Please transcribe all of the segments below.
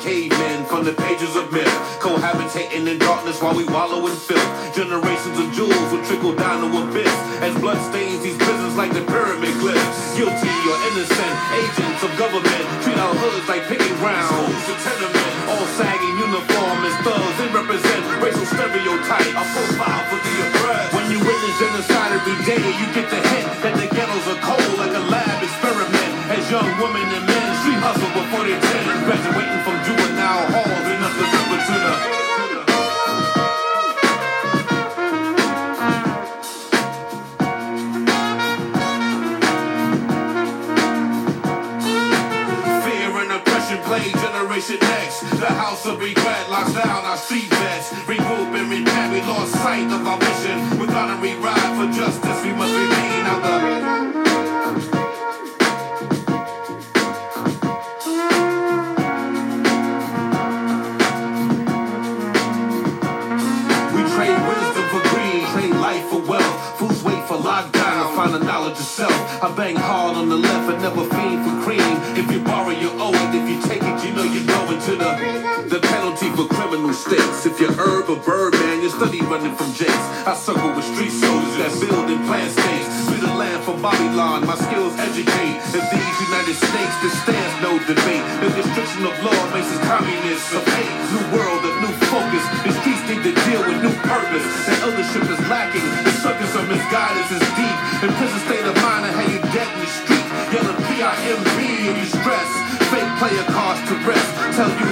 Cavemen from the pages of myth, cohabitating in darkness while we wallow in filth. Generations of jewels will trickle down to abyss as blood stains these prisons like the pyramid glyphs. Guilty or innocent agents of government treat our hoods like picking grounds. Schools to tenement, all sagging uniform as thugs. They represent racial stereotypes. A profile for the oppressed. When you witness genocide every day, you get the hint that the ghettos are cold like a lab experiment. As young women and men hustle before they're 10, graduating from juvenile halls, enough to remember to the. Fear and oppression Generation X. The house of regret locks down our street. Regroup and repent. We lost sight of our mission. We're gonna rewrite for justice. We states. If you're herb or bird man, you're study running from jakes. I circle with street soldiers that build and plant states. We the land for Babylon, my skills educate. If these United States, this stands no debate. The restriction of law makes us communists of hate. New world of new focus. The streets need to deal with new purpose. The eldership is lacking. The circus of misguidance is deep. In prison state of mind, I have you dead in the street. Yelling P-I-M-B and you stress. Fake player cards to rest. Tell youth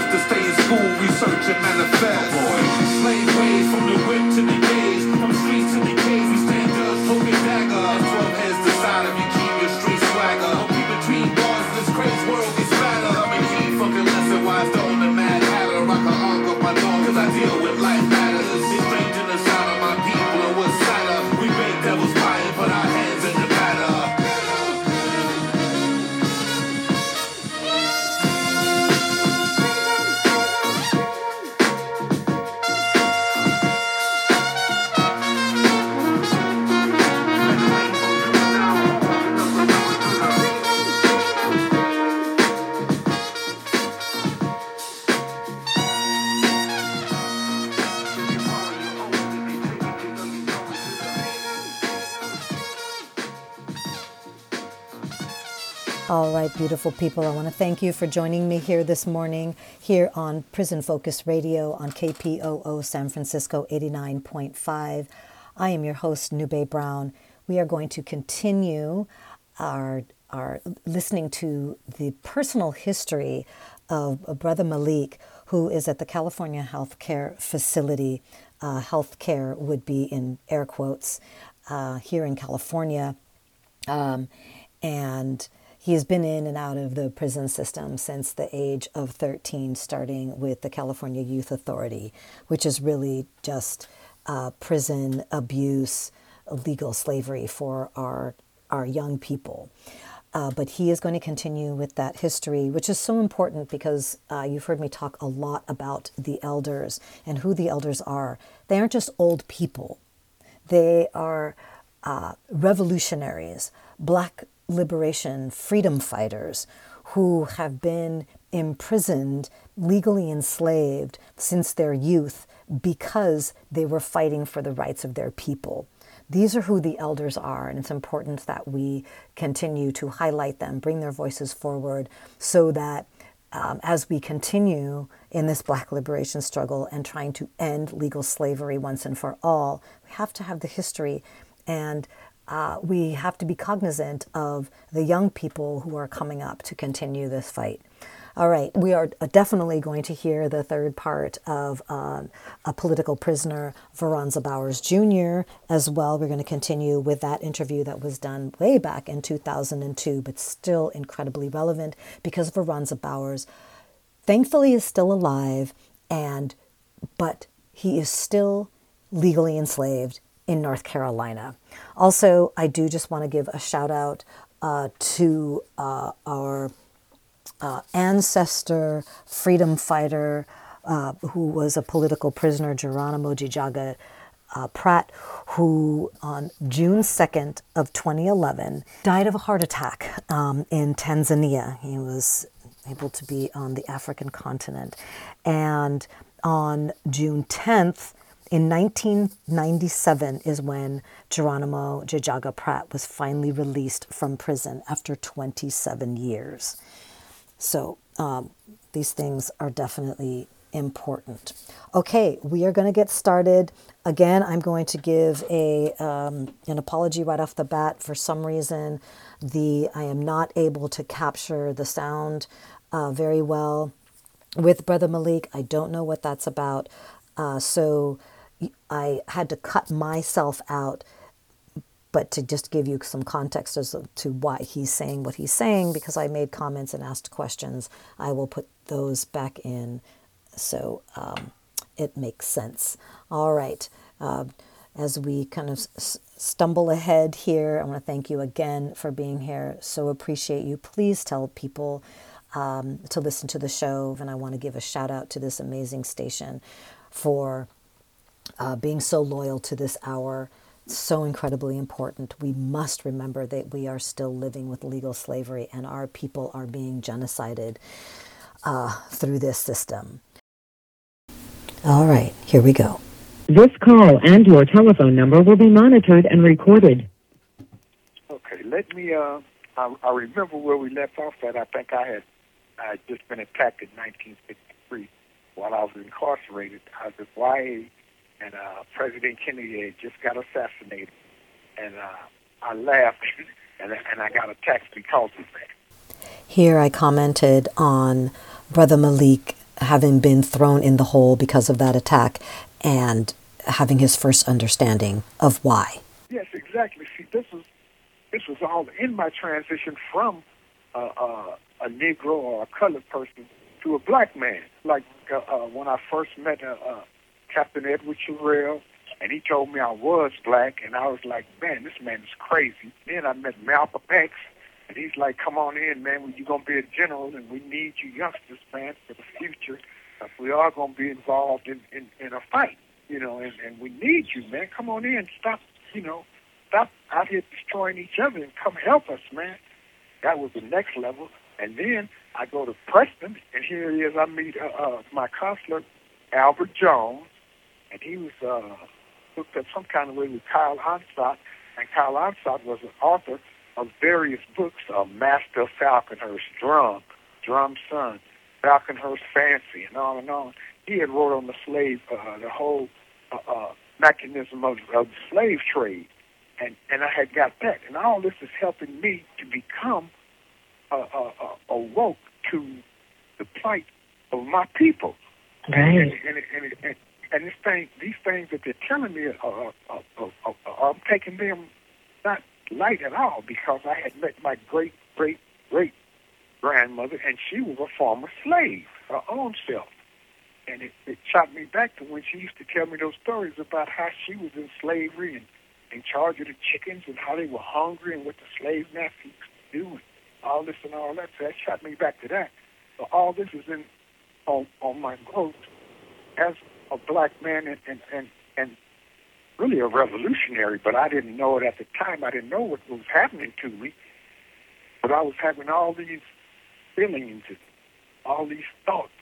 All right, beautiful people, I want to thank you for joining me here this morning here on Prison Focus Radio on KPOO San Francisco 89.5. I am your host, Nube Brown. We are going to continue our, our listening to the personal history of Brother Malik, who is at the California Healthcare Facility. Uh, healthcare would be in air quotes uh, here in California. Um, and he has been in and out of the prison system since the age of 13, starting with the California Youth Authority, which is really just uh, prison abuse, legal slavery for our, our young people. Uh, but he is going to continue with that history, which is so important because uh, you've heard me talk a lot about the elders and who the elders are. They aren't just old people, they are uh, revolutionaries, black liberation freedom fighters who have been imprisoned, legally enslaved since their youth because they were fighting for the rights of their people. These are who the elders are, and it's important that we continue to highlight them, bring their voices forward, so that um, as we continue in this black liberation struggle and trying to end legal slavery once and for all, we have to have the history and uh, we have to be cognizant of the young people who are coming up to continue this fight. All right, we are definitely going to hear the third part of uh, a political prisoner, Veronza Bowers Jr., as well. We're going to continue with that interview that was done way back in 2002, but still incredibly relevant because Veronza Bowers, thankfully, is still alive, and but he is still legally enslaved in North Carolina. Also, I do just want to give a shout out uh, to uh, our uh, ancestor, freedom fighter, uh, who was a political prisoner, Geronimo Jijaga uh, Pratt, who on June 2nd of 2011 died of a heart attack um, in Tanzania. He was able to be on the African continent. And on June 10th, in 1997 is when Geronimo Jijaga Pratt was finally released from prison after 27 years. So um, these things are definitely important. Okay, we are going to get started. Again, I'm going to give a um, an apology right off the bat. For some reason, the I am not able to capture the sound uh, very well with Brother Malik. I don't know what that's about. Uh, so I had to cut myself out but to just give you some context as to why he's saying what he's saying, because I made comments and asked questions, I will put those back in so um, it makes sense. All right. Uh, as we kind of s- stumble ahead here, I want to thank you again for being here. So appreciate you. Please tell people um, to listen to the show. And I want to give a shout out to this amazing station for uh, being so loyal to this hour so incredibly important. We must remember that we are still living with legal slavery and our people are being genocided uh, through this system. All right, here we go. This call and your telephone number will be monitored and recorded. Okay, let me. Uh, I, I remember where we left off. That I think I had I had just been attacked in 1963 while I was incarcerated. I was at YA and uh, President Kennedy had just got assassinated, and uh, I laughed, and, and I got a attacked because of that. Here I commented on Brother Malik having been thrown in the hole because of that attack and having his first understanding of why. Yes, exactly. See, this was this was all in my transition from uh, uh, a Negro or a colored person to a black man. Like uh, uh, when I first met uh, uh, Captain Edward Sherrill, and he told me I was black, and I was like, man, this man is crazy. Then I met Malcolm X, and he's like, come on in, man, you're going to be a general, and we need you youngsters, man, for the future. If we are going to be involved in, in, in a fight, you know, and, and we need you, man. Come on in, stop, you know, stop out here destroying each other and come help us, man. That was the next level. And then I go to Preston, and here he is. I meet uh, uh, my counselor, Albert Jones, and he was uh, hooked up some kind of way with Kyle Onstott, and Kyle Onstott was an author of various books, uh, Master Falconhurst, Drum, Drum Son, Falconhurst Fancy, and on and on. He had wrote on the slave, uh, the whole uh, uh, mechanism of, of the slave trade, and and I had got that, and all this is helping me to become uh, uh, uh, awoke to the plight of my people. Right. And, and, and, and, and this thing, these things that they're telling me, are, are, are, are, taking them not light at all because I had met my great, great, great grandmother, and she was a former slave, her own self. And it, it shot me back to when she used to tell me those stories about how she was in slavery and in charge of the chickens and how they were hungry and what the slave masters used to do and all this and all that. So that shot me back to that. So all this is in on, on my growth as a black man and, and, and, and really a revolutionary, but I didn't know it at the time. I didn't know what was happening to me. But I was having all these feelings and all these thoughts,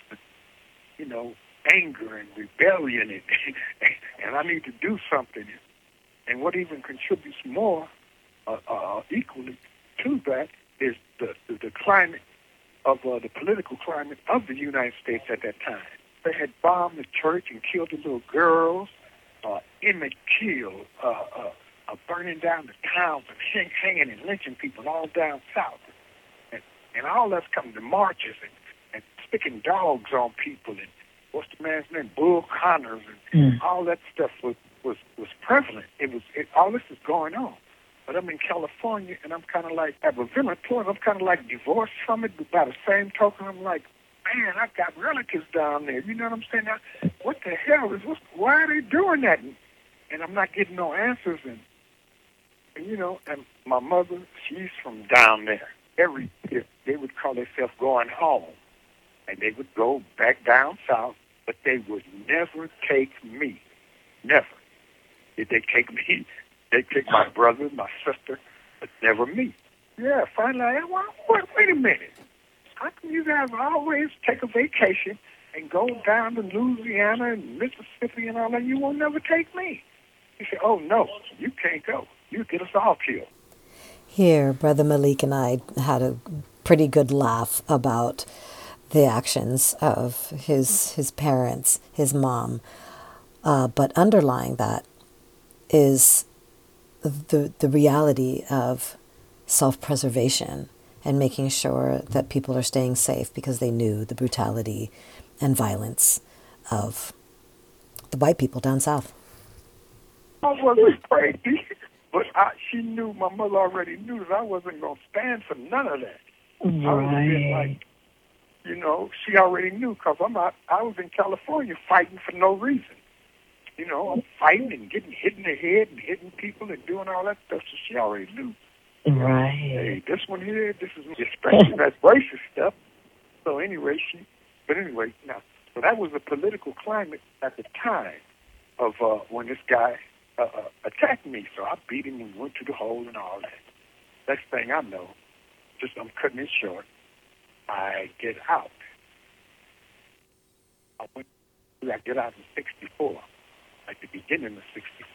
you know, anger and rebellion, and and I need to do something. And what even contributes more, uh, uh, equally to that, is the the, the climate of uh, the political climate of the United States at that time. They had bombed the church and killed the little girls. Uh, Emmett Till, uh, uh, uh, burning down the towns and hang, hanging and lynching people all down south. And, and all that's coming to marches and, and sticking dogs on people and what's the man's name? Bull Connors and Mm. all that stuff was, was, was prevalent. It was it, all this is going on. But I'm in California and I'm kind of like at a villain point. I'm kind of like divorced from it. But by the same token, I'm like, man, I got relatives down there. You know what I'm saying? Now, what the hell is what's, why are they doing that? And, I'm not getting no answers. And, and you know, and my mother, she's from down there. Every year they would call themselves going home, and they would go back down south, but they would never take me. Never. Did they take me? They take my brother, my sister, but never me. Yeah, finally, I well, wait, wait a minute. How come you guys always take a vacation and go down to Louisiana and Mississippi and all that? You won't never take me. He said, oh, no, you can't go. You get us all killed. Here, Brother Malik and I had a pretty good laugh about the actions of his his parents, his mom. Uh, but underlying that is the the reality of self-preservation and making sure that people are staying safe because they knew the brutality and violence of the white people down south. I wasn't crazy, but I, she knew, my mother already knew that I wasn't going to stand for none of that. I was a like, you know, she already knew because I'm out, I was in California fighting for no reason. You know, I'm fighting and getting hit in the head and hitting people and doing all that stuff. So she already knew. Right. Hey, this one here, this is especially that racist stuff. So anyway, she, but anyway, now, so that was the political climate at the time of uh, when this guy uh, uh, attacked me. So I beat him and went to the hole and all that. Next thing I know, just I'm cutting it short. I get out. I went. I get out in '64, at the beginning of '64.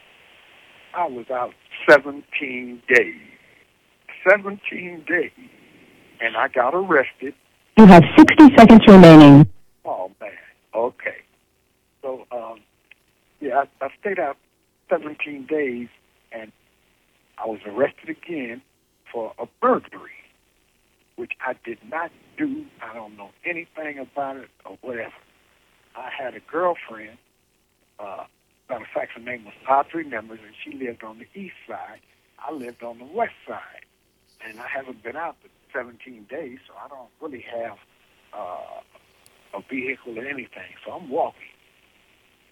I was out 17 days. 17 days, and I got arrested. You have 60 seconds remaining. Oh man. Okay. So um, yeah, I, I stayed out 17 days, and I was arrested again for a burglary, which I did not do. I don't know anything about it or whatever. I had a girlfriend. Uh, matter of fact, her name was Audrey Members, and she lived on the east side. I lived on the west side, and I haven't been out for 17 days, so I don't really have uh, a vehicle or anything. So I'm walking,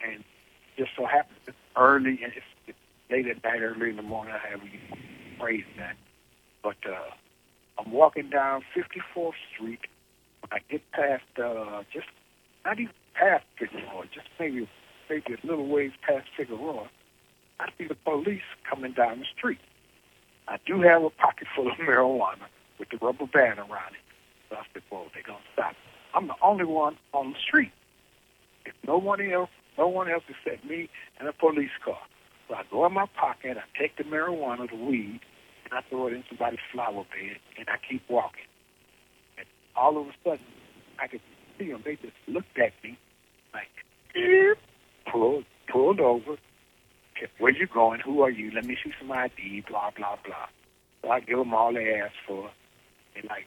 and just so happens early, and it's, it's late at night, early in the morning. I have praise that, but uh, I'm walking down 54th Street. I get past, uh, just not even past Figueroa, just maybe maybe a little ways past Figueroa, I see the police coming down the street. I do have a pocket full of marijuana with the rubber band around it. So I said, well, they're going to stop. I'm the only one on the street. If no one else, no one else except me and a police car. So I go in my pocket, I take the marijuana, the weed, and I throw it in somebody's flower bed, and I keep walking. And all of a sudden, I could see them. They just looked at me like, pulled, pulled over. Where you going? Who are you? Let me see some ID, blah, blah, blah. So I give them all they ask for. They're like,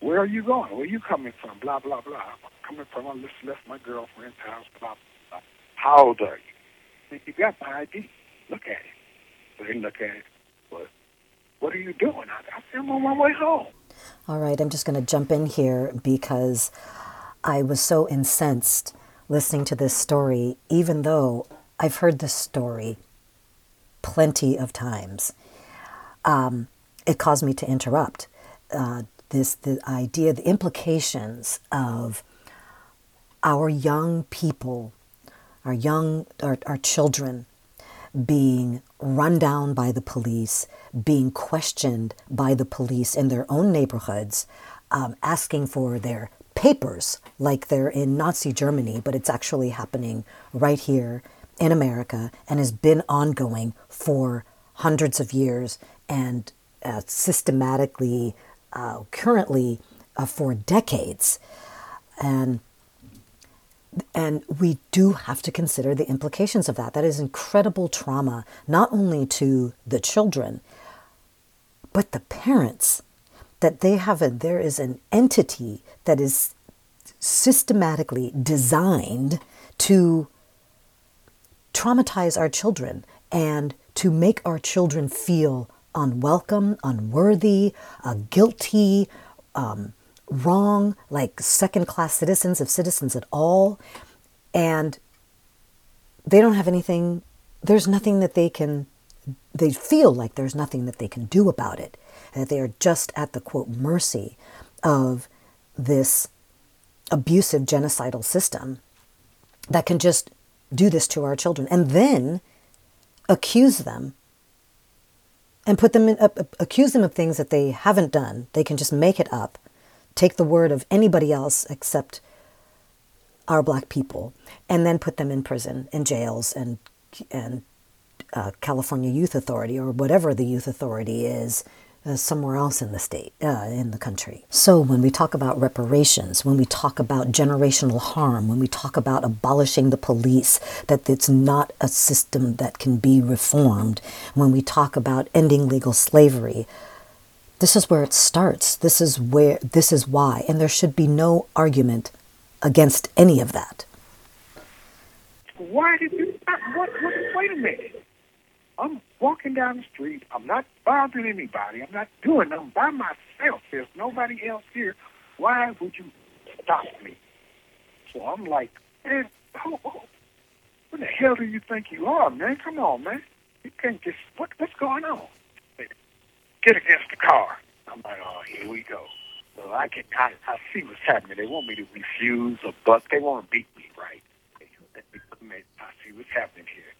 where are you going? Where are you coming from? Blah, blah, blah. I'm coming from, I just left my girlfriend's house, blah, blah. How old are you? You got my ID. Look at it. So they look at it. What, what are you doing? I, I said, I'm on my way home. All right, I'm just going to jump in here because I was so incensed listening to this story, even though I've heard this story plenty of times. Um, it caused me to interrupt. Uh, this the idea, the implications of our young people, our young, our, our children being run down by the police, being questioned by the police in their own neighborhoods, um, asking for their papers like they're in Nazi Germany, but it's actually happening right here in America and has been ongoing for hundreds of years and uh, systematically, uh, currently, uh, for decades. And and we do have to consider the implications of that. That is incredible trauma, not only to the children, but the parents. That they have a, there is an entity that is systematically designed to traumatize our children and to make our children feel unwelcome, unworthy, uh, guilty, um, wrong, like second class citizens, of citizens at all. And they don't have anything, there's nothing that they can, they feel like there's nothing that they can do about it. That they are just at the quote mercy of this abusive genocidal system that can just do this to our children and then accuse them and put them in, uh, accuse them of things that they haven't done. They can just make it up take the word of anybody else except our black people, and then put them in prison, in jails, and and uh, California Youth Authority or whatever the youth authority is. Uh, somewhere else in the state, uh, in the country. So, when we talk about reparations, when we talk about generational harm, when we talk about abolishing the police, that it's not a system that can be reformed, when we talk about ending legal slavery, this is where it starts. This is where this is why, and there should be no argument against any of that. Why did you? What, what? Wait a minute. I'm walking down the street. I'm not bothering anybody. I'm not doing. I'm by myself. There's nobody else here. Why would you stop me? So I'm like, man, oh, oh, what the hell do you think you are, man? Come on, man. You can't just what? What's going on? get against the car. I'm like, oh, here we go. So I can, I, I see what's happening. They want me to refuse or buck. They want to beat me, right? I see what's happening here.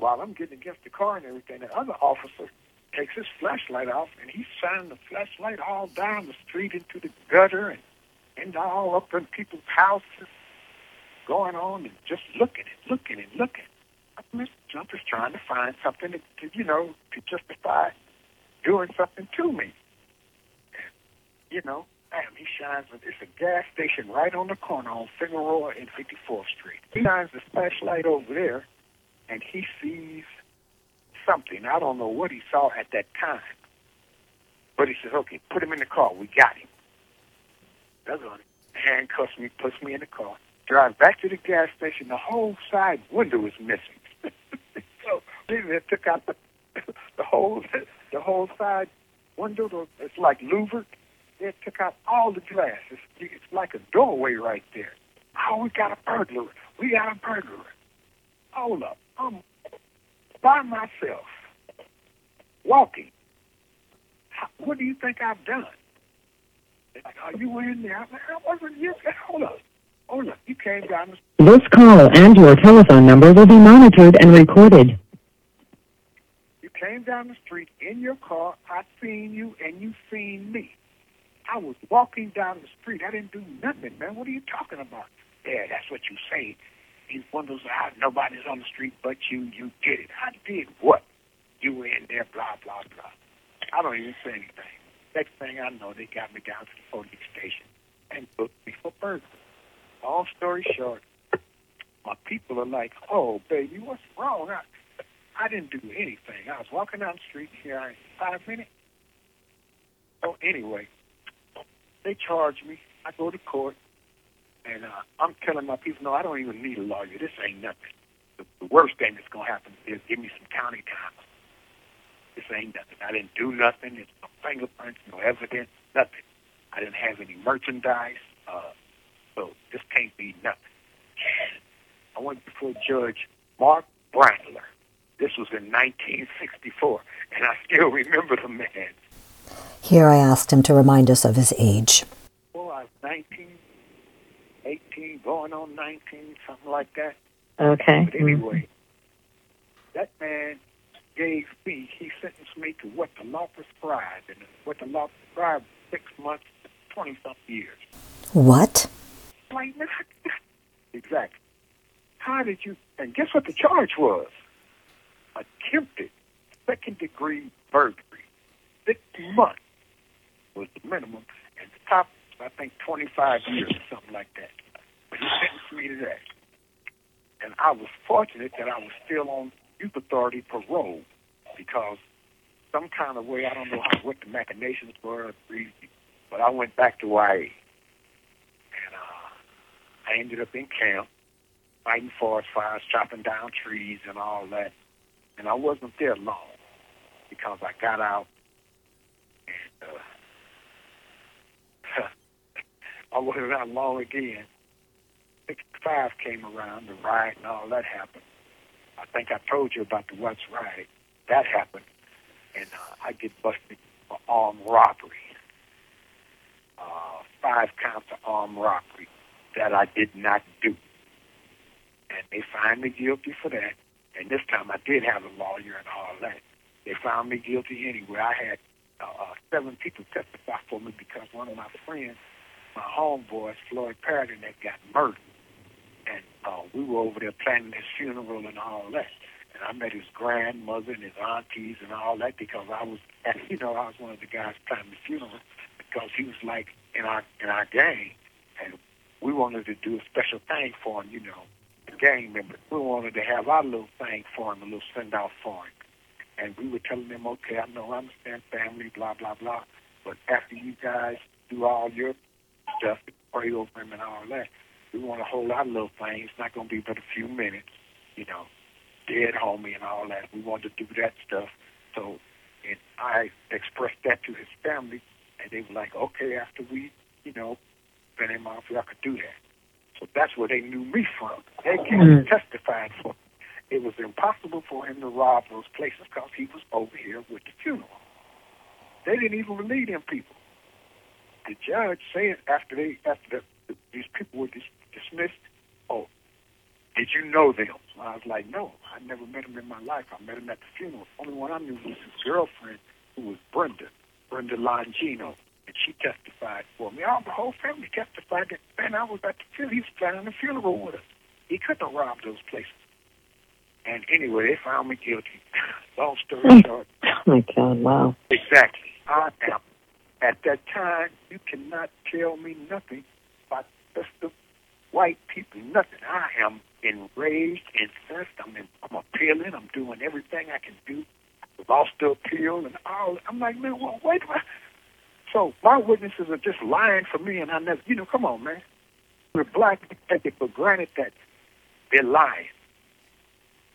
While I'm getting against the car and everything, the other officer takes his flashlight off and he's shining the flashlight all down the street into the gutter and, and all up in people's houses, going on and just looking and looking and looking. I'm just trying to find something to, to you know, to justify doing something to me. You know, damn, he shines. It's a gas station right on the corner on Figueroa and 54th Street. He shines the flashlight over there, and he sees something. I don't know what he saw at that time. But he says, okay, put him in the car. We got him. That's on it. Handcuffs me, puts me in the car. Drive back to the gas station. The whole side window is missing. so they took out the, the whole the whole side window. It's like louvered. They took out all the glass. It's, it's like a doorway right there. Oh, we got a burglar. We got a burglar. Hold up. I'm by myself, walking. How, what do you think I've done? Like, are you in there? I'm like, I wasn't you. Hold up. Hold up. You came down the This call and your telephone number will be monitored and recorded You came down the street in your car. I seen you and you seen me. I was walking down the street. I didn't do nothing, man. What are you talking about? Yeah, that's what you say. These windows are out. Nobody's on the street but you. You did it. I did what? You were in there, blah, blah, blah. I don't even say anything. Next thing I know, they got me down to the police station and booked me for burglary. Long story short, my people are like, oh, baby, what's wrong? I, I didn't do anything. I was walking down the street here in five minutes. So anyway, they charge me. I go to court, and uh, I'm telling my people, no, I don't even need a lawyer. This ain't nothing. The, the worst thing that's gonna happen is give me some county time. This ain't nothing. I didn't do nothing. There's no fingerprints, no evidence, nothing. I didn't have any merchandise, uh, so this can't be nothing. I went before Judge Mark Brandler. This was in 1964, and I still remember the man. Here I asked him to remind us of his age. Well, I was 19, 18, going on 19, something like that. Okay. But anyway, mm-hmm. that man gave me, he sentenced me to what the law prescribed. And what the law prescribed six months 20 something years. What? Like, exactly. How did you, and guess what the charge was? Attempted second degree burglary. Six months was the minimum, and the top, I think, 25 years or something like that. But he sentenced me to that. And I was fortunate that I was still on youth authority parole because some kind of way, I don't know how, what the machinations were, but I went back to YA. And uh, I ended up in camp, fighting forest fires, chopping down trees and all that. And I wasn't there long because I got out and uh, I wasn't not long again. 65 came around, the riot and all that happened. I think I told you about the Watts riot. That happened. And uh, I get busted for armed robbery. Uh, five counts of armed robbery that I did not do. And they found me guilty for that. And this time I did have a lawyer and all that. They found me guilty anyway. I had uh, uh, seven people testify for me because one of my friends, my homeboys, Floyd Parrington, that got murdered. And uh, we were over there planning his funeral and all that. And I met his grandmother and his aunties and all that because I was, you know, I was one of the guys planning the funeral because he was like in our in our gang, and we wanted to do a special thing for him, you know, the gang members. We wanted to have our little thing for him, a little send off for him. And we were telling them, okay, I know, I understand family, blah blah blah, but after you guys do all your stuff, pray over him and all that, we want to hold our little thing. It's not going to be but a few minutes, you know, dead homie and all that. We wanted to do that stuff. So, and I expressed that to his family, and they were like, okay, after we, you know, sent him off, I could do that. So that's where they knew me from. They mm-hmm. came and testified for me. It was impossible for him to rob those places because he was over here with the funeral. They didn't even believe them people. The judge said after they after the, these people were dis- dismissed, oh, did you know them? I was like, no, I never met him in my life. I met him at the funeral. Only one I knew was his girlfriend, who was Brenda, Brenda Longino, and she testified for me. All the whole family testified that, man, I was at the funeral. He was planning the funeral with us. He couldn't have robbed those places. And anyway, they found me guilty. Long story hmm. short. Oh my God! Wow. Exactly. I am. At that time, you cannot tell me nothing about the white people. Nothing. I am enraged, incensed. I'm, in, I'm appealing. I'm doing everything I can do. Lost the appeal and all. I'm like, man, well, wait. So my witnesses are just lying for me, and I never, you know, come on, man. We're black. We take it for granted that they're lying.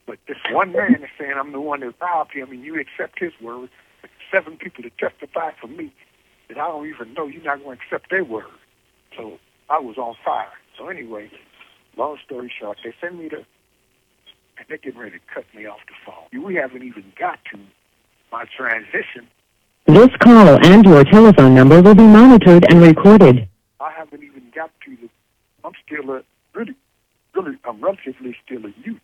But this one man is saying I'm the one that robbed him, and you accept his word. Seven people to testify for me that I don't even know. You're not going to accept their word. So I was on fire. So anyway, long story short, they send me to, and they're getting ready to cut me off the phone. We haven't even got to my transition. This call and your telephone number will be monitored and recorded. I haven't even got to the. I'm still a really, really. I'm relatively still a youth.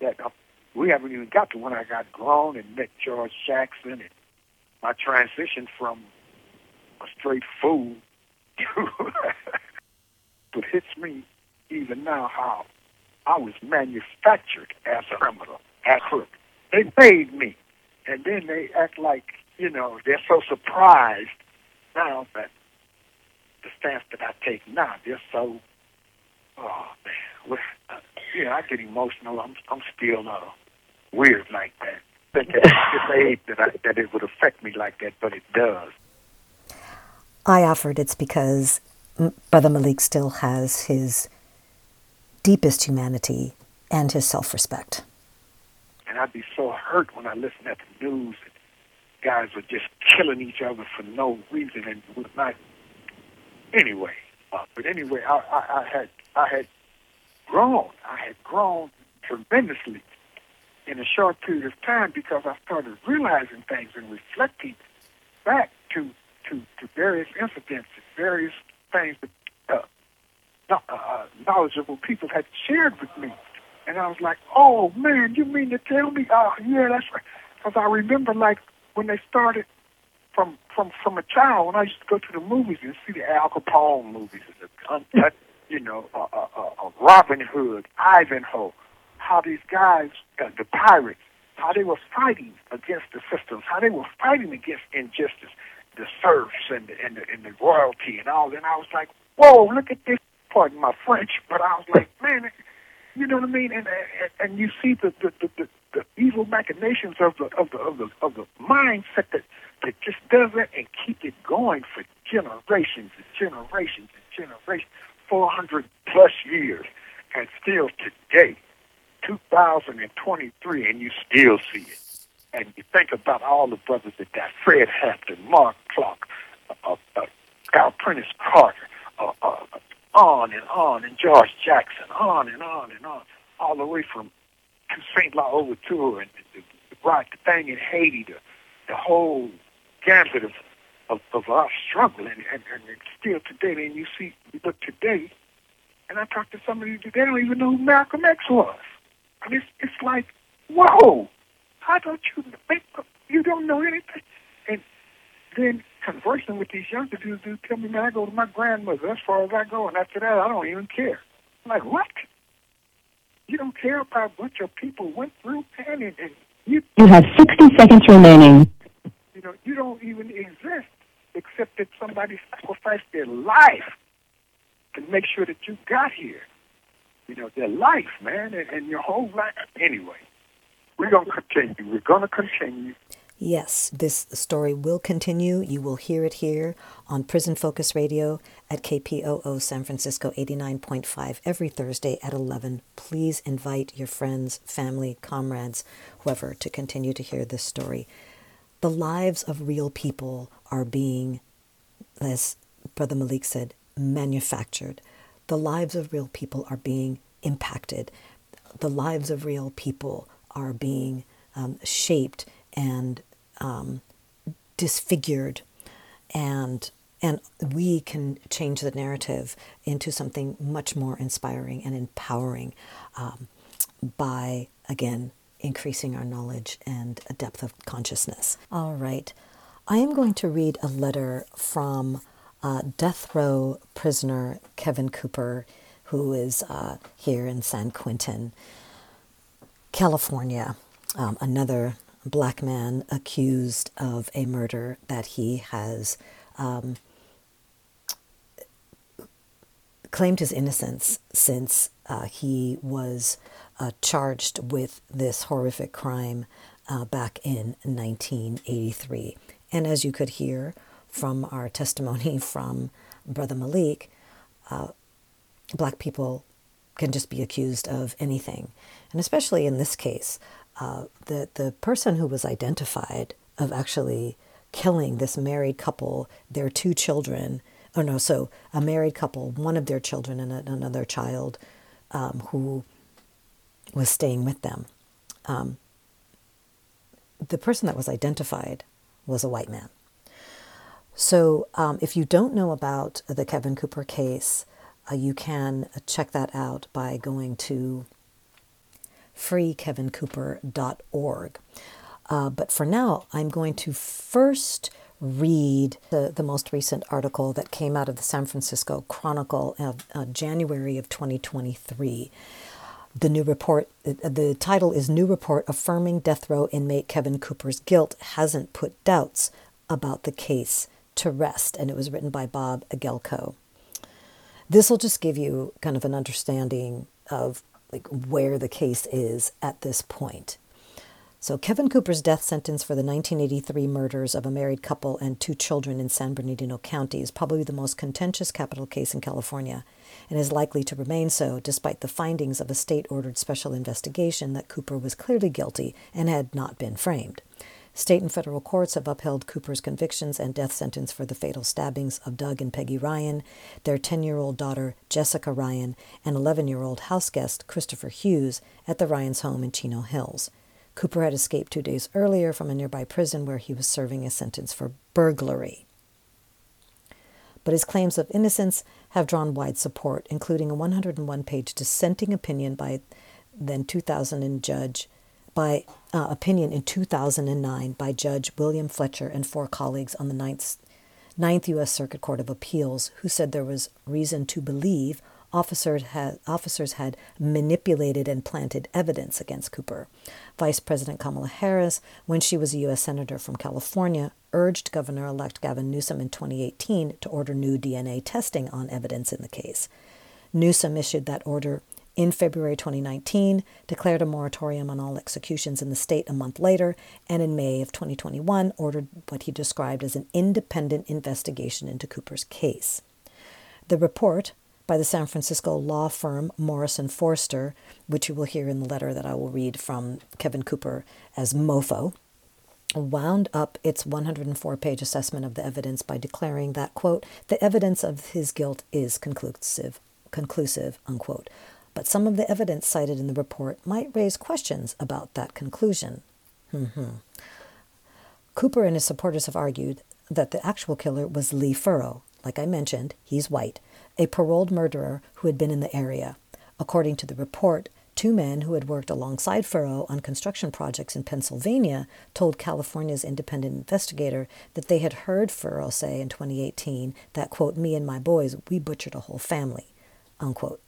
That I'm, we haven't even got to when I got grown and met George Jackson and my transition from a straight fool but hits me even now how I was manufactured as a criminal, as a crook. They made me, and then they act like you know they're so surprised now that the stance that I take now. They're so, oh man, well, uh, yeah, I get emotional. I'm I'm still uh, weird like that. Think at this age that I, that it would affect me like that, but it does. I offered it's because Brother Malik still has his deepest humanity and his self respect. And I'd be so hurt when I listen at the news. Guys are just killing each other for no reason and would not. Anyway, uh, but anyway, I, I, I had I had grown. I had grown tremendously in a short period of time because I started realizing things and reflecting back to to, to various incidents and various things that uh, no- uh, knowledgeable people had shared with me. And I was like, oh, man, you mean to tell me? Oh, yeah, that's right. Because I remember, like, when they started from from from a child when I used to go to the movies and see the Al Capone movies, and the Uncut, you know, uh, uh, uh, Robin Hood, Ivanhoe, how these guys, uh, the pirates, how they were fighting against the systems, how they were fighting against injustice, the serfs and the, and the, and the royalty and all. And I was like, whoa, look at this. Pardon my French, but I was like, man, you know what I mean? And and, and you see the the, the the the evil machinations of the of the of the of the mindset that that just does it and keep it going for generations and generations and generations, four hundred plus years, and still today, 2023, and you still see it. And you think about all the brothers that died: Fred Hampton, Mark Clark, uh, uh, Alprentice Carter, uh, uh, on and on, and George Jackson, on and on and on, all the way from Toussaint L'Ouverture and the, the, the, thing in Haiti, the, the whole gambit of, of, of our struggle. And, and, and still today, and you see, look today, and I talk to somebody today, they don't even know who Malcolm X was. I mean, it's, it's like, whoa, how don't you think, you don't know anything? And then conversing with these younger dudes, dudes tell me, man, I go to my grandmother. As far as I go, and after that, I don't even care. I'm like, what? You don't care about what your people went through, man, and, and you. You have 60 seconds remaining. You know, you don't even exist except that somebody sacrificed their life to make sure that you got here. You know, their life, man, and, and your whole life. Anyway, we're going to continue. We're going to continue. Yes, this story will continue. You will hear it here on Prison Focus Radio at KPOO San Francisco 89.5 every Thursday at 11. Please invite your friends, family, comrades, whoever to continue to hear this story. The lives of real people are being, as Brother Malik said, manufactured. The lives of real people are being impacted. The lives of real people are being um, shaped and um, disfigured. And and we can change the narrative into something much more inspiring and empowering um, by again increasing our knowledge and a depth of consciousness. All right. I am going to read a letter from uh, death row prisoner kevin cooper who is uh, here in san quentin california um, another black man accused of a murder that he has um, claimed his innocence since uh, he was uh, charged with this horrific crime uh, back in 1983. And as you could hear from our testimony from Brother Malik, uh, black people can just be accused of anything. And especially in this case, uh, the the person who was identified of actually killing this married couple, their two children. Oh no, so a married couple, one of their children and another child, um, who was staying with them. Um, the person that was identified was a white man. So, um, if you don't know about the Kevin Cooper case, uh, you can check that out by going to freekevincooper.org. Uh, but for now, I'm going to first read the, the most recent article that came out of the San Francisco Chronicle of uh, January of 2023. The new report, uh, the title is New Report Affirming Death Row Inmate Kevin Cooper's Guilt Hasn't Put Doubts About the Case to Rest. And it was written by Bob Egelko. This will just give you kind of an understanding of like where the case is at this point. So Kevin Cooper's death sentence for the 1983 murders of a married couple and two children in San Bernardino County is probably the most contentious capital case in California and is likely to remain so despite the findings of a state-ordered special investigation that Cooper was clearly guilty and had not been framed. State and federal courts have upheld Cooper's convictions and death sentence for the fatal stabbings of Doug and Peggy Ryan, their 10 year old daughter Jessica Ryan, and 11 year old house guest Christopher Hughes at the Ryans' home in Chino Hills. Cooper had escaped two days earlier from a nearby prison where he was serving a sentence for burglary. But his claims of innocence have drawn wide support, including a 101 page dissenting opinion by then 2000 judge by uh, opinion in 2009 by Judge William Fletcher and four colleagues on the Ninth, Ninth U.S. Circuit Court of Appeals, who said there was reason to believe officers had, officers had manipulated and planted evidence against Cooper. Vice President Kamala Harris, when she was a U.S. Senator from California, urged Governor elect Gavin Newsom in 2018 to order new DNA testing on evidence in the case. Newsom issued that order in February 2019, declared a moratorium on all executions in the state a month later, and in May of 2021 ordered what he described as an independent investigation into Cooper's case. The report, by the San Francisco law firm Morrison Foerster, which you will hear in the letter that I will read from Kevin Cooper as MOFO, wound up its 104 page assessment of the evidence by declaring that, quote, the evidence of his guilt is conclusive, conclusive, unquote. But some of the evidence cited in the report might raise questions about that conclusion. Mm-hmm. Cooper and his supporters have argued that the actual killer was Lee Furrow. Like I mentioned, he's white, a paroled murderer who had been in the area. According to the report, two men who had worked alongside Furrow on construction projects in Pennsylvania told California's independent investigator that they had heard Furrow say in 2018 that, quote, me and my boys, we butchered a whole family, unquote.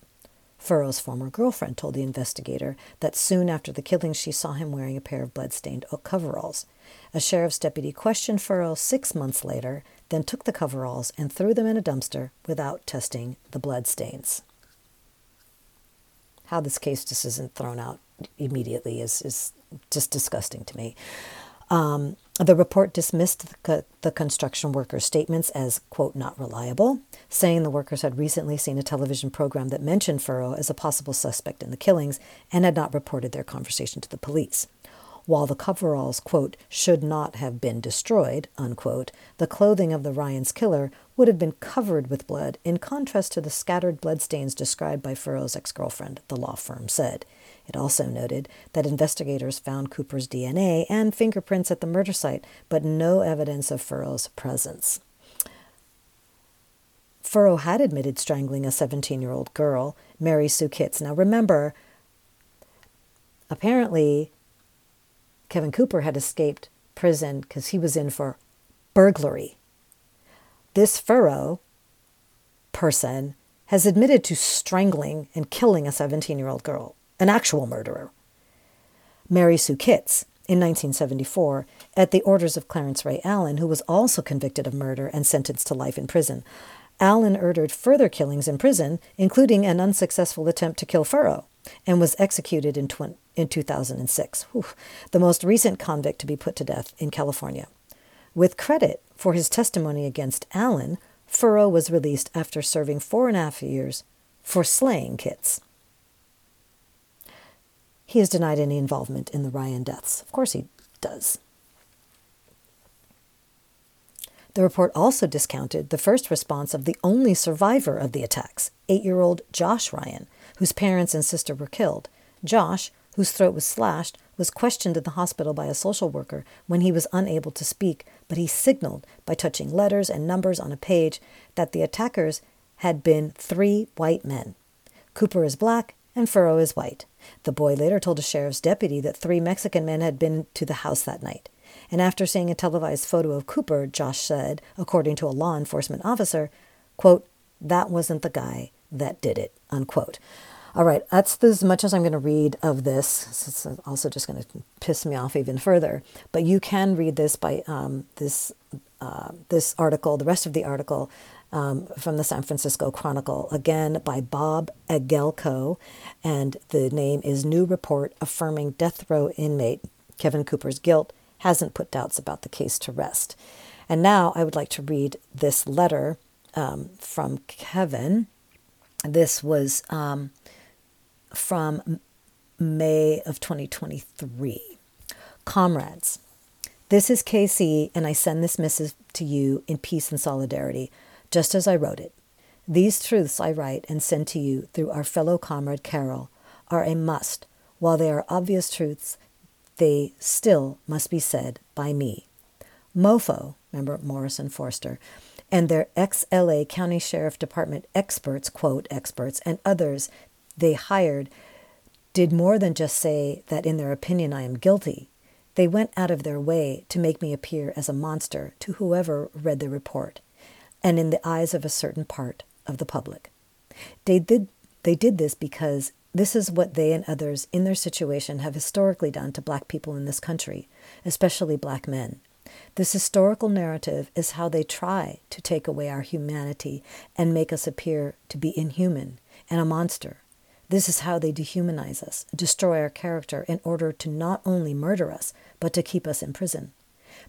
Furrow's former girlfriend told the investigator that soon after the killing she saw him wearing a pair of blood-stained coveralls. A sheriff's deputy questioned Furrow six months later, then took the coveralls and threw them in a dumpster without testing the bloodstains. How this case just isn't thrown out immediately is, is just disgusting to me. Um, the report dismissed the, the construction workers' statements as, quote, not reliable, saying the workers had recently seen a television program that mentioned Furrow as a possible suspect in the killings and had not reported their conversation to the police. While the coveralls, quote, should not have been destroyed, unquote, the clothing of the Ryans' killer would have been covered with blood, in contrast to the scattered bloodstains described by Furrow's ex girlfriend, the law firm said. It also noted that investigators found Cooper's DNA and fingerprints at the murder site, but no evidence of Furrow's presence. Furrow had admitted strangling a 17 year old girl, Mary Sue Kitts. Now remember, apparently, Kevin Cooper had escaped prison because he was in for burglary. This Furrow person has admitted to strangling and killing a 17 year old girl an actual murderer. Mary Sue Kitts, in 1974, at the orders of Clarence Ray Allen, who was also convicted of murder and sentenced to life in prison. Allen ordered further killings in prison, including an unsuccessful attempt to kill Furrow, and was executed in, tw- in 2006, Whew. the most recent convict to be put to death in California. With credit for his testimony against Allen, Furrow was released after serving four and a half years for slaying Kitts. He has denied any involvement in the Ryan deaths. Of course, he does. The report also discounted the first response of the only survivor of the attacks, eight year old Josh Ryan, whose parents and sister were killed. Josh, whose throat was slashed, was questioned at the hospital by a social worker when he was unable to speak, but he signaled by touching letters and numbers on a page that the attackers had been three white men. Cooper is black and Furrow is white. The boy later told a sheriff's deputy that three Mexican men had been to the house that night. And after seeing a televised photo of Cooper, Josh said, according to a law enforcement officer, quote, that wasn't the guy that did it, unquote. All right, that's as much as I'm going to read of this. It's also just going to piss me off even further. But you can read this by um, this uh, this article, the rest of the article um, from the San Francisco Chronicle, again by Bob Egelko, and the name is New Report Affirming Death Row Inmate Kevin Cooper's Guilt Hasn't Put Doubts About the Case to Rest. And now I would like to read this letter um, from Kevin. This was um, from May of 2023. Comrades, this is KC, and I send this missive to you in peace and solidarity just as I wrote it. These truths I write and send to you through our fellow comrade Carol are a must. While they are obvious truths, they still must be said by me. MOFO, remember Morrison Foerster, and their ex LA County Sheriff Department experts, quote, experts, and others they hired did more than just say that in their opinion I am guilty. They went out of their way to make me appear as a monster to whoever read the report, and in the eyes of a certain part of the public. They did, they did this because this is what they and others in their situation have historically done to black people in this country, especially black men. This historical narrative is how they try to take away our humanity and make us appear to be inhuman and a monster. This is how they dehumanize us, destroy our character in order to not only murder us, but to keep us in prison.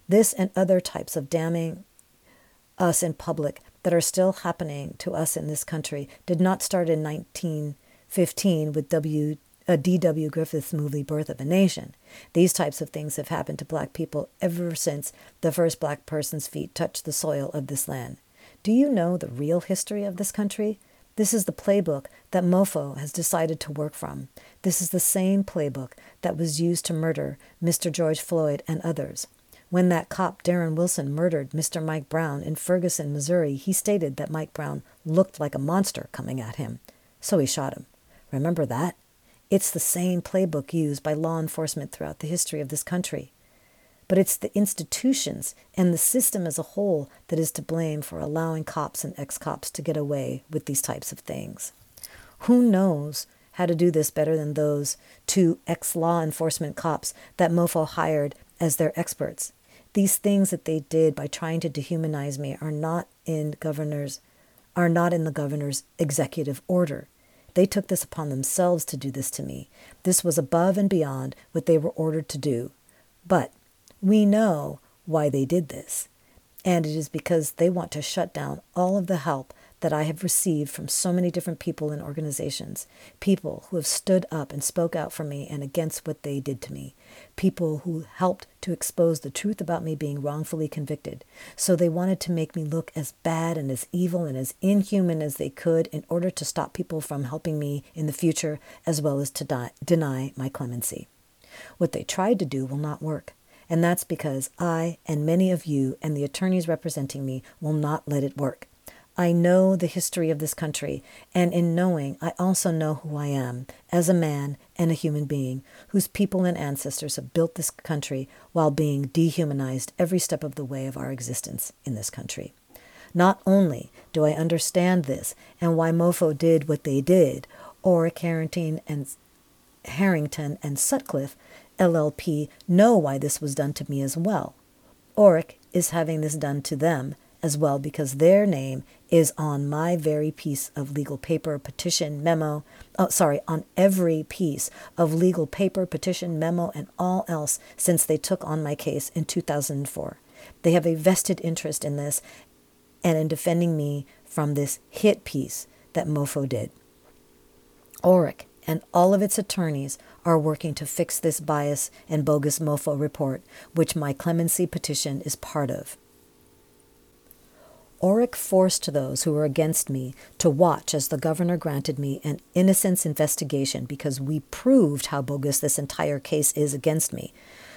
This and other types of damning us in public that are still happening to us in this country did not start in 1915 with W. Uh, D.W. Griffith's movie Birth of a Nation. These types of things have happened to black people ever since the first black person's feet touched the soil of this land. Do you know the real history of this country? This is the playbook that MOFO has decided to work from. This is the same playbook that was used to murder Mr. George Floyd and others. When that cop, Darren Wilson, murdered Mr. Mike Brown in Ferguson, Missouri, he stated that Mike Brown looked like a monster coming at him. So he shot him. Remember that? It's the same playbook used by law enforcement throughout the history of this country. But it's the institutions and the system as a whole that is to blame for allowing cops and ex cops to get away with these types of things. Who knows how to do this better than those two ex law enforcement cops that MOFO hired as their experts? These things that they did by trying to dehumanize me are not in governors are not in the governor's executive order. They took this upon themselves to do this to me. This was above and beyond what they were ordered to do. But we know why they did this. And it is because they want to shut down all of the help that I have received from so many different people and organizations, people who have stood up and spoke out for me and against what they did to me, people who helped to expose the truth about me being wrongfully convicted. So they wanted to make me look as bad and as evil and as inhuman as they could in order to stop people from helping me in the future as well as to die, deny my clemency. What they tried to do will not work. And that's because I and many of you and the attorneys representing me will not let it work. I know the history of this country, and in knowing, I also know who I am as a man and a human being whose people and ancestors have built this country while being dehumanized every step of the way of our existence in this country. Not only do I understand this and why MOFO did what they did, or Herrington and Herrington and Sutcliffe LLP know why this was done to me as well. Orrick is having this done to them as well because their name is on my very piece of legal paper, petition, memo, oh, sorry, on every piece of legal paper, petition, memo, and all else since they took on my case in 2004. They have a vested interest in this and in defending me from this hit piece that MOFO did. Orrick and all of its attorneys are working to fix this bias and bogus MOFO report, which my clemency petition is part of. Orrick forced those who were against me to watch as the governor granted me an innocence investigation because we proved how bogus this entire case is against me.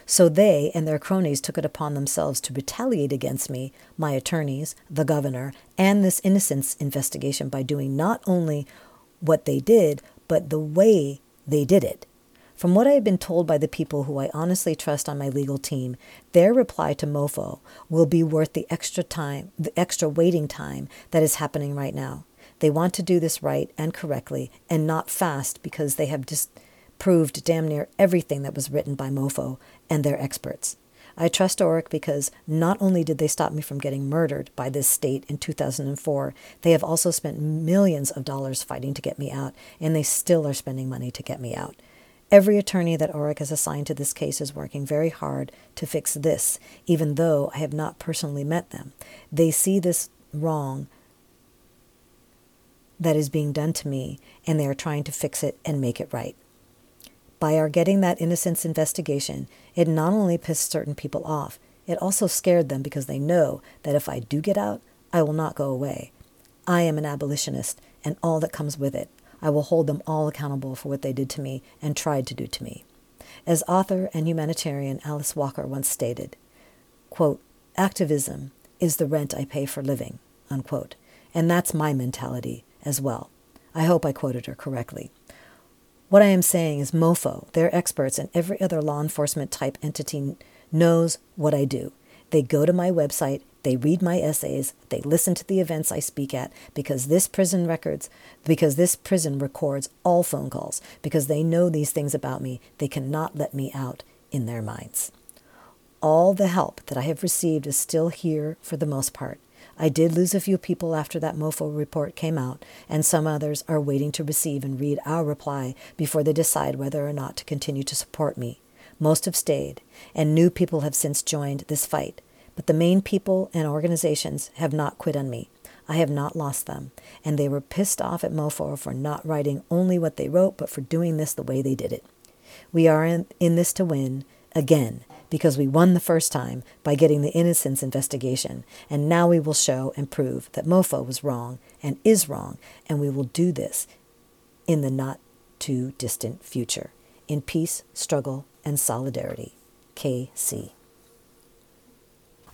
So they and their cronies took it upon themselves to retaliate against me, my attorneys, the governor, and this innocence investigation by doing not only what they did, but the way they did it. From what I have been told by the people who I honestly trust on my legal team, their reply to MOFO will be worth the extra time, the extra waiting time that is happening right now. They want to do this right and correctly and not fast because they have disproved damn near everything that was written by MOFO and their experts. I trust Orrick because not only did they stop me from getting murdered by this state in 2004, they have also spent millions of dollars fighting to get me out, and they still are spending money to get me out. Every attorney that Orrick has assigned to this case is working very hard to fix this, even though I have not personally met them. They see this wrong that is being done to me, and they are trying to fix it and make it right. By our getting that innocence investigation, it not only pissed certain people off, it also scared them because they know that if I do get out, I will not go away. I am an abolitionist and all that comes with it. I will hold them all accountable for what they did to me and tried to do to me. As author and humanitarian Alice Walker once stated, quote, activism is the rent I pay for living, unquote. And that's my mentality as well. I hope I quoted her correctly. What I am saying is MOFO, their experts, and every other law enforcement type entity knows what I do. They go to my website, they read my essays, they listen to the events I speak at because this prison records, because this prison records all phone calls, because they know these things about me, they cannot let me out in their minds. All the help that I have received is still here for the most part. I did lose a few people after that MOFO report came out, and some others are waiting to receive and read our reply before they decide whether or not to continue to support me. Most have stayed, and new people have since joined this fight. But the main people and organizations have not quit on me. I have not lost them, and they were pissed off at MOFO for not writing only what they wrote, but for doing this the way they did it. We are in, in this to win, again, because we won the first time by getting the innocence investigation, and now we will show and prove that MOFO was wrong and is wrong, and we will do this in the not too distant future. In peace, struggle, and solidarity. KC.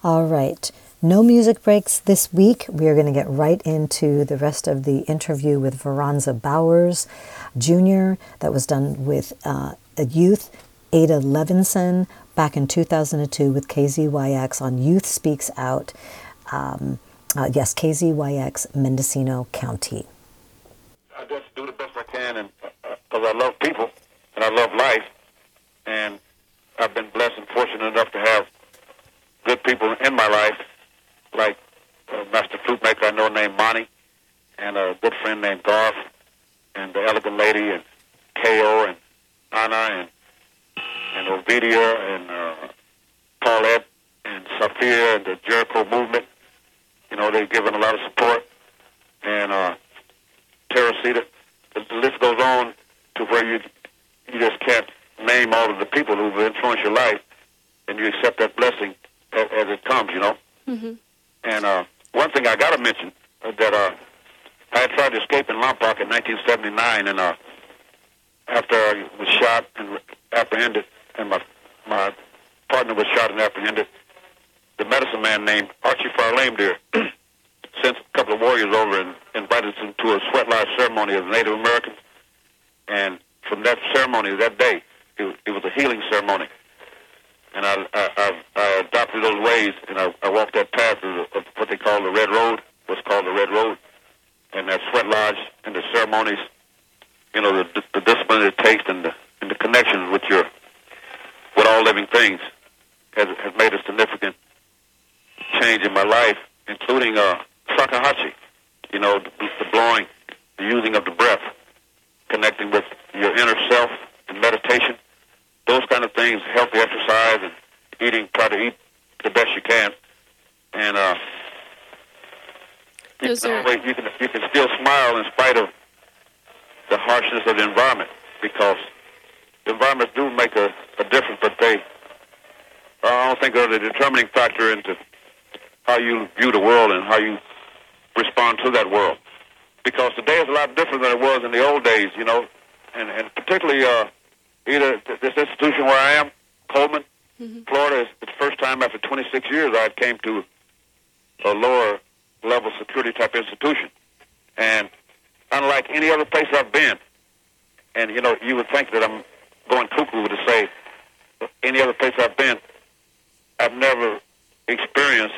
All right. No music breaks this week. We are going to get right into the rest of the interview with Veronza Bowers Jr. that was done with uh, a youth, Ada Levinson, back in 2002 with KZYX on Youth Speaks Out. Um, uh, yes, KZYX, Mendocino County. I just do the best I can, and because uh, I love people and I love life, and I've been blessed and fortunate enough to have good people in my life, like a master flute maker I know named Monty, and a good friend named Garth, and the elegant lady, and Ko, and Anna, and and Ovidia, and uh, Paulette, and Sophia, and the Jericho movement. You know, they've given a lot of support, and uh. The, the list goes on to where you you just can't name all of the people who've influenced your life, and you accept that blessing as, as it comes, you know. Mm-hmm. And uh, one thing I got to mention uh, that uh, I had tried to escape in Lompoc in 1979, and uh, after I was shot and apprehended, and my my partner was shot and apprehended, the medicine man named Archie Fire Lame Deer sent a couple of warriors over and invited them to a sweat lodge ceremony of Native Americans. And from that ceremony, that day, it, it was a healing ceremony. And I, I, I, adopted those ways, and I, I walked that path of, what they call the Red Road, what's called the Red Road. And that sweat lodge and the ceremonies, you know, the, the discipline it takes and the, and the connections with your, with all living things has, has made a significant change in my life, including uh, shakuhachi, you know, the, the blowing, the using of the breath, connecting with your inner self and meditation, those kind of things, healthy exercise and eating, try to eat the best you can. And uh, you, can are- always, you, can, you can still smile in spite of the harshness of the environment because the environments do make a, a difference, but they, I don't think they're the determining factor into how you view the world and how you respond to that world. Because today is a lot different than it was in the old days, you know, and, and particularly uh, either this institution where I am, Coleman, mm-hmm. Florida, is the first time after 26 years I've came to a lower level security type institution. And unlike any other place I've been, and you know, you would think that I'm going cuckoo to say any other place I've been, I've never experienced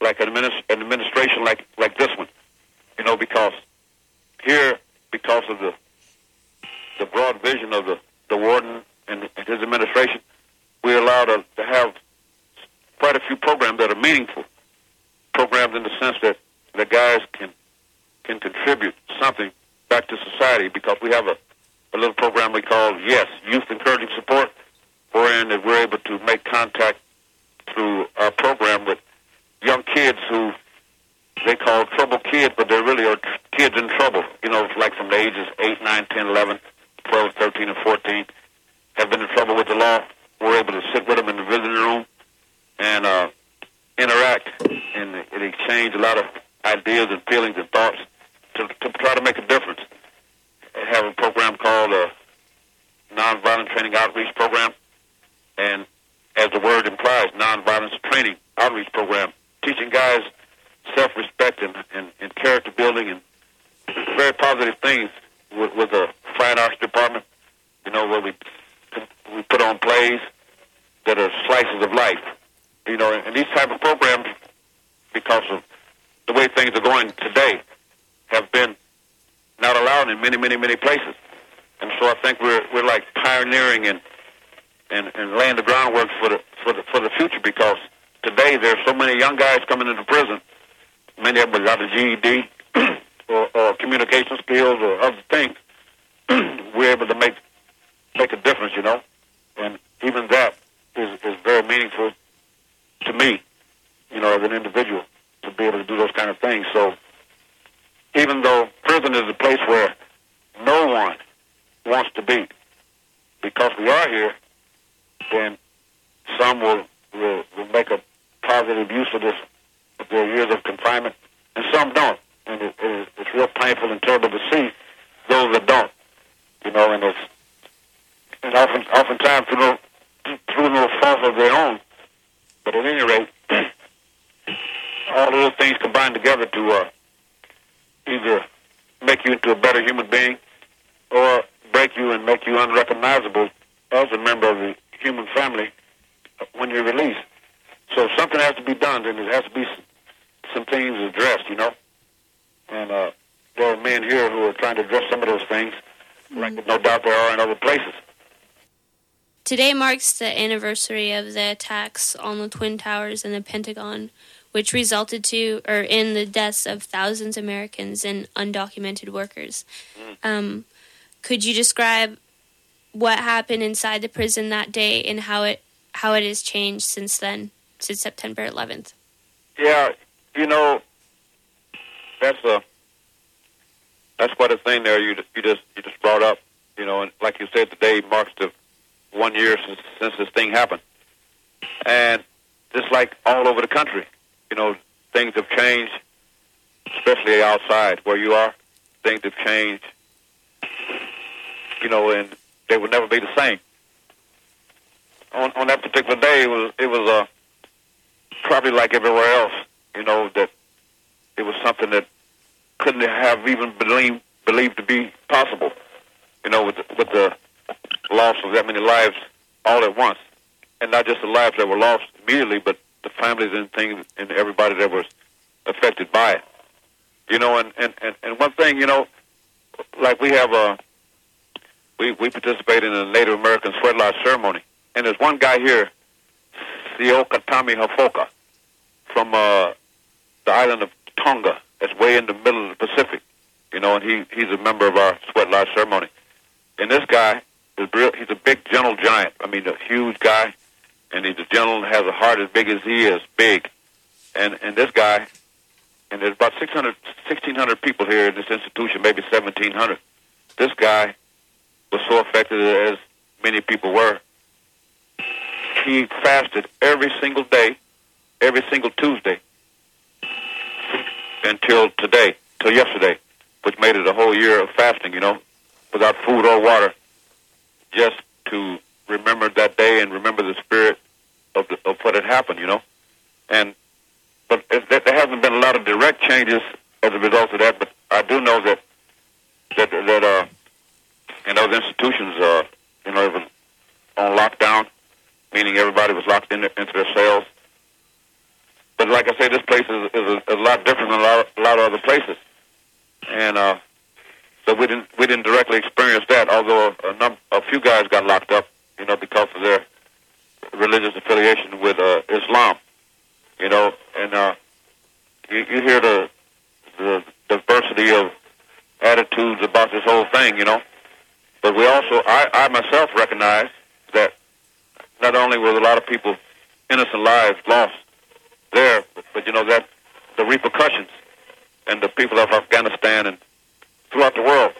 like an, administ- an administration like like this one. You know, because here, because of the the broad vision of the the warden and his administration, we're allowed to, to have quite a few programs that are meaningful. Programs in the sense that the guys can can contribute something back to society because we have a, a little program we call Yes Youth Encouraging Support, wherein we're able to make contact through our program with young kids who they call trouble kids, but they really are kids in trouble. You know, like from the ages 8, 9, 10, 11, 12, 13, and 14 have been in trouble with the law. We're able to sit with them in the visiting room and uh, interact and, and exchange a lot of ideas and feelings and thoughts to, to try to make a difference. I have a program called uh, Nonviolent Training Outreach Program, and as the word implies, nonviolence training outreach program, teaching guys self-respect and, and, and character building and very positive things with, with a fine arts department, you know, where we we put on plays that are slices of life. You know, and these type of programs, because of the way things are going today, have been not allowed in many, many, many places. And so I think we're we're like pioneering and and, and laying the groundwork for the for the for the future because today there's so many young guys coming into prison, many of them without a GED or, or communication skills or other things. we're able to make make a difference, you know, and even that is is very meaningful to me, you know, as an individual to be able to do those kind of things. So even though prison is a place where no one wants to be, because we are here, then some will, will, will make a positive use of this, their years of confinement, and some don't. And it, it, it's real painful and terrible to see those that don't, you know, and it's, and often, oftentimes through no, through no fault of their own. But at any rate, all those things combine together to uh, either make you into a better human being or break you and make you unrecognizable as a member of the human family when you're released. So something has to be done, and there has to be some things addressed, you know. And uh, there are men here who are trying to address some of those things, like no doubt there are in other places. Today marks the anniversary of the attacks on the Twin Towers and the Pentagon, which resulted to or in the deaths of thousands of Americans and undocumented workers. Um, could you describe what happened inside the prison that day and how it how it has changed since then, since September 11th? Yeah, you know, that's a that's quite a thing there. You you just you just brought up, you know, and like you said, today marks the one year since since this thing happened, and just like all over the country, you know, things have changed, especially outside where you are. Things have changed, you know, and they will never be the same. On on that particular day, it was it was uh, probably like everywhere else, you know, that it was something that couldn't have even believed believed to be possible, you know, with the, with the loss of that many lives all at once, and not just the lives that were lost immediately, but the families and things and everybody that was affected by it. You know, and and and, and one thing, you know, like we have a we we participate in a Native American sweat lodge ceremony, and there's one guy here, Siokatami Hafoka, from uh, the island of Tonga, that's way in the middle of the Pacific. You know, and he he's a member of our sweat lodge ceremony. And this guy is real. He's a big, gentle giant. I mean, a huge guy, and he's a gentle and has a heart as big as he is, big. And and this guy, and there's about 600, 1,600 people here in this institution, maybe 1,700. This guy was so affected as many people were. He fasted every single day, every single Tuesday, until today, till yesterday, which made it a whole year of fasting, you know, without food or water, just to remember that day and remember the spirit of, the, of what had happened, you know. And but there hasn't been a lot of direct changes as a result of that. But I do know that that that uh, in those institutions, uh, you know, on lockdown, meaning everybody was locked in, into their cells. But like I say, this place is, is a, a lot different than a lot, a lot of other places, and uh, so we didn't we didn't directly experience that. Although a, num- a few guys got locked up, you know, because of their religious affiliation with uh, Islam, you know, and uh, you, you hear the the diversity of attitudes about this whole thing, you know. But we also, I, I myself recognize that not only were a lot of people, innocent lives lost there, but, but you know that the repercussions and the people of Afghanistan and throughout the world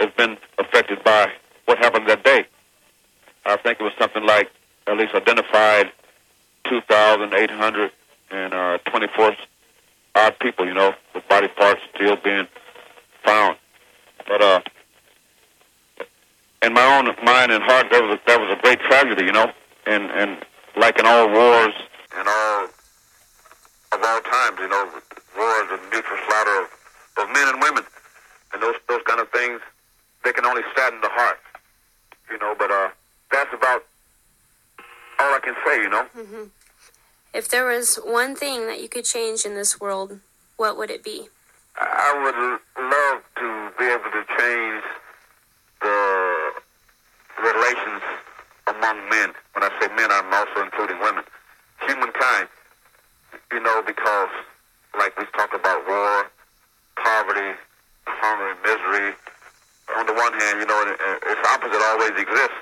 has been affected by what happened that day. I think it was something like at least identified 2,824 odd people, you know, with body parts still being found. But uh, in my own mind and heart, that was a, that was a great tragedy, you know, and and like in all wars and all of all times, you know, wars and mutual slaughter of, of men and women, and those those kind of things they can only sadden the heart. You know, but uh, that's about all I can say. You know. hmm If there was one thing that you could change in this world, what would it be? I would love to be able to change the relations among men. When I say men, I'm also including women. Humankind, you know, because like we talk about war, poverty, hunger, misery. On the one hand, you know, it's opposite always exists,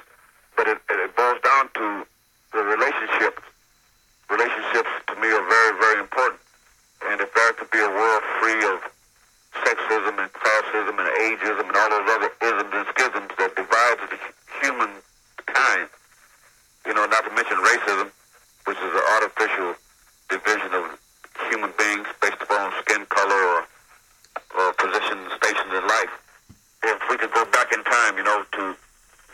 but it, it boils down to the relationship. Relationships to me are very, very important. And if there could be a world free of sexism and classism and ageism and all those other isms and schisms that divides the human kind, you know, not to mention racism, which is an artificial division of human beings based upon skin color or, or position and stations in life. If we could go back in time, you know, to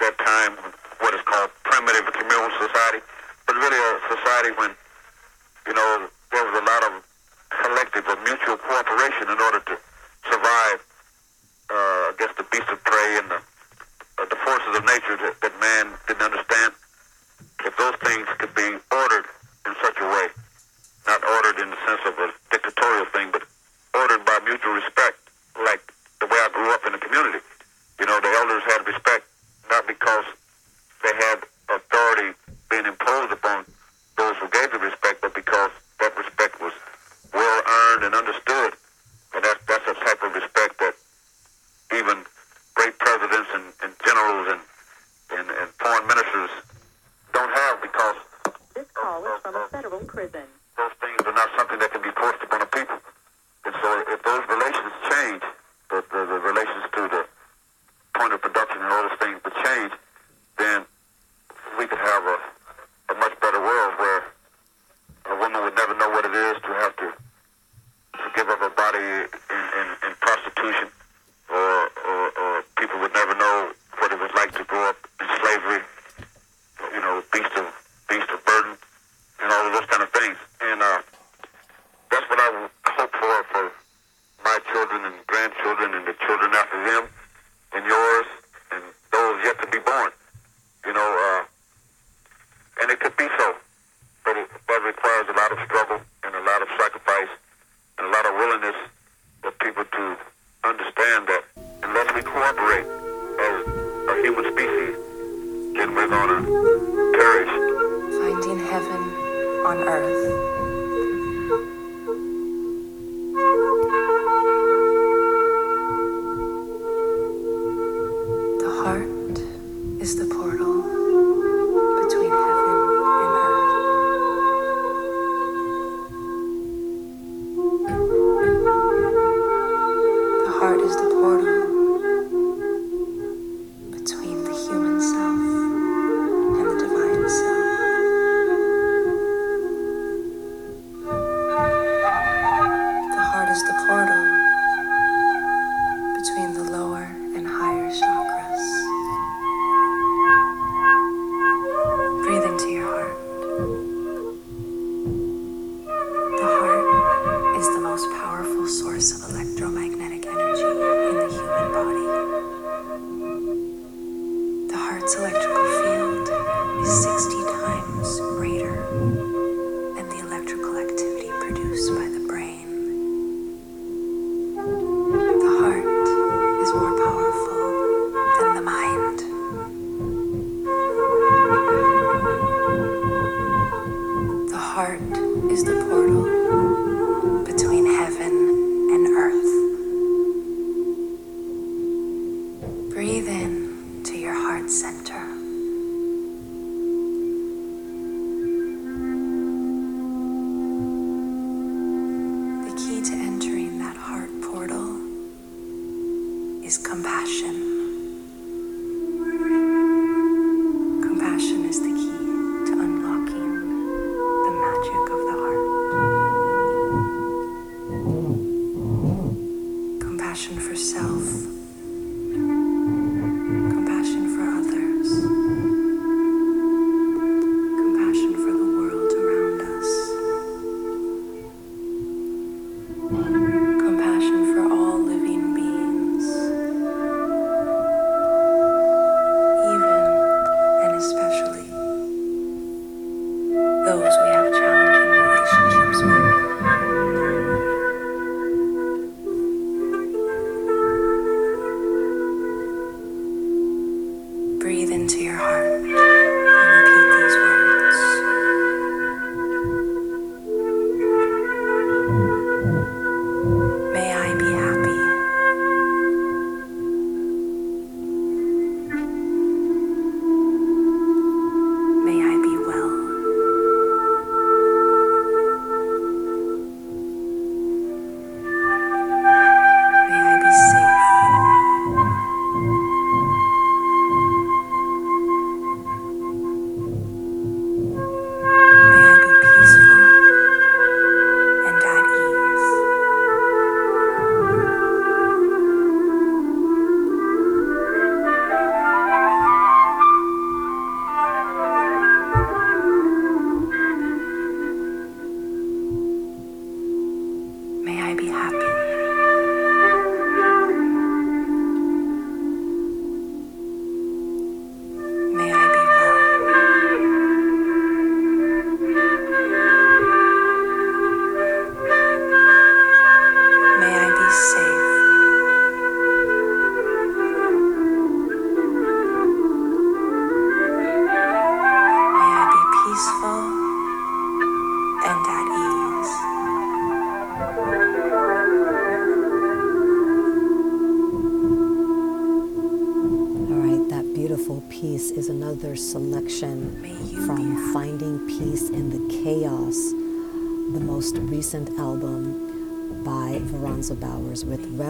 that time, what is called primitive communal society, but really a society when, you know, there was a lot of collective or mutual cooperation in order to survive uh, against the beasts of prey and the, uh, the forces of nature that, that man didn't understand. If those things could be ordered in such a way, not ordered in the sense of a dictatorial thing, but ordered by mutual respect, like the way I grew up in the community. You know, the elders had respect not because they had authority being imposed upon those who gave the respect, but because that respect was well earned and understood. And that, that's a type of respect that even great presidents and, and generals and, and, and foreign ministers don't have because This call is from a federal prison. those things are not something that can be forced upon a people. And so if those relations change, the, the, the relations to the point of production and all those things would change, then we could have a, a much better world where a woman would never know what it is to have to, to give up her body in, in, in prostitution, or, or, or people would never know what it was like to grow up in slavery, you know, beast of, beast of burden, and all of those kind of things. And uh, that's what I would hope for for my children and grandchildren and the children after them, and yours, and those yet to be born. You know, uh, and it could be so, but it that requires a lot of struggle and a lot of sacrifice and a lot of willingness for people to understand that unless we cooperate as a human species, then we're gonna perish. Finding heaven on earth.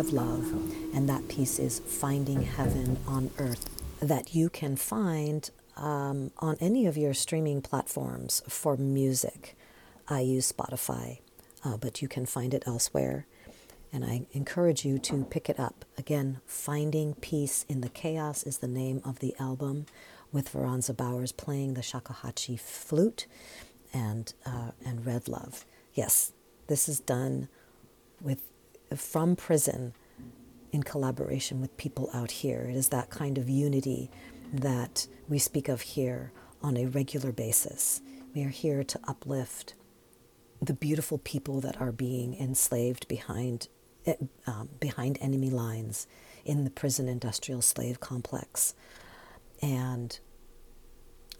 Rev Love, and that piece is Finding Heaven on Earth, that you can find um, on any of your streaming platforms for music. I use Spotify, uh, but you can find it elsewhere. And I encourage you to pick it up. Again, Finding Peace in the Chaos is the name of the album, with Veronza Bowers playing the shakuhachi flute and, uh, and Red Love. Yes, this is done with from prison in collaboration with people out here. It is that kind of unity that we speak of here on a regular basis. We are here to uplift the beautiful people that are being enslaved behind um, behind enemy lines in the prison industrial slave complex. And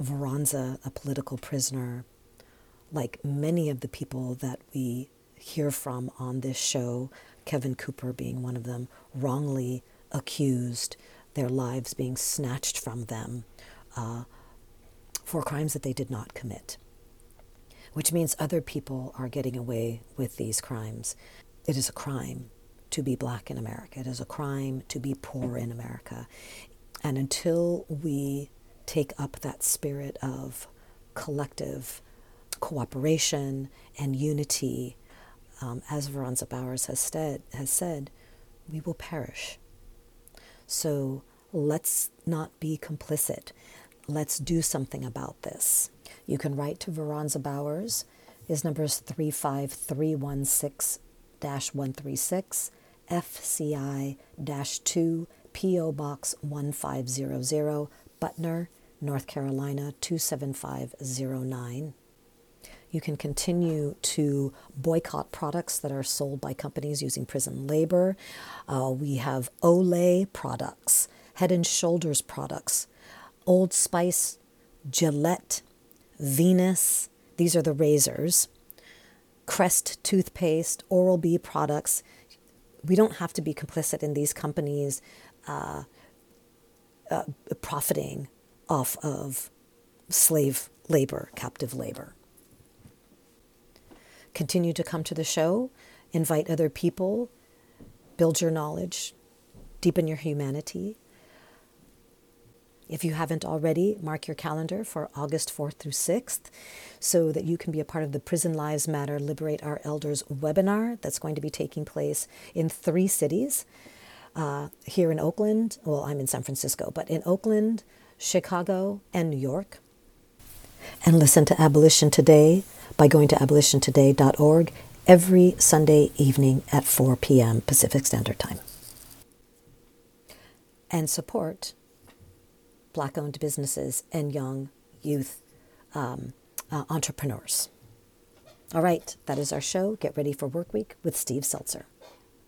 Veronza, a political prisoner, like many of the people that we hear from on this show, Kevin Cooper being one of them, wrongly accused, their lives being snatched from them uh, for crimes that they did not commit, which means other people are getting away with these crimes. It is a crime to be black in America. It is a crime to be poor in America. And until we take up that spirit of collective cooperation and unity, um, as Veronza Bowers has, said, has said, we will perish. So let's not be complicit. Let's do something about this. You can write to Veronza Bowers. His number is 35316 136. FCI 2, P.O. Box 1500, Butner, North Carolina 27509. You can continue to boycott products that are sold by companies using prison labor. Uh, we have Olay products, Head and Shoulders products, Old Spice, Gillette, Venus. These are the razors. Crest toothpaste, Oral B products we don't have to be complicit in these companies uh, uh, profiting off of slave labor, captive labor. Continue to come to the show, invite other people, build your knowledge, deepen your humanity. If you haven't already, mark your calendar for August 4th through 6th so that you can be a part of the Prison Lives Matter Liberate Our Elders webinar that's going to be taking place in three cities. Uh, here in Oakland, well, I'm in San Francisco, but in Oakland, Chicago, and New York. And listen to Abolition Today by going to abolitiontoday.org every Sunday evening at 4 p.m. Pacific Standard Time. And support black owned businesses and young youth um, uh, entrepreneurs. All right, that is our show. Get ready for work week with Steve Zeltzer.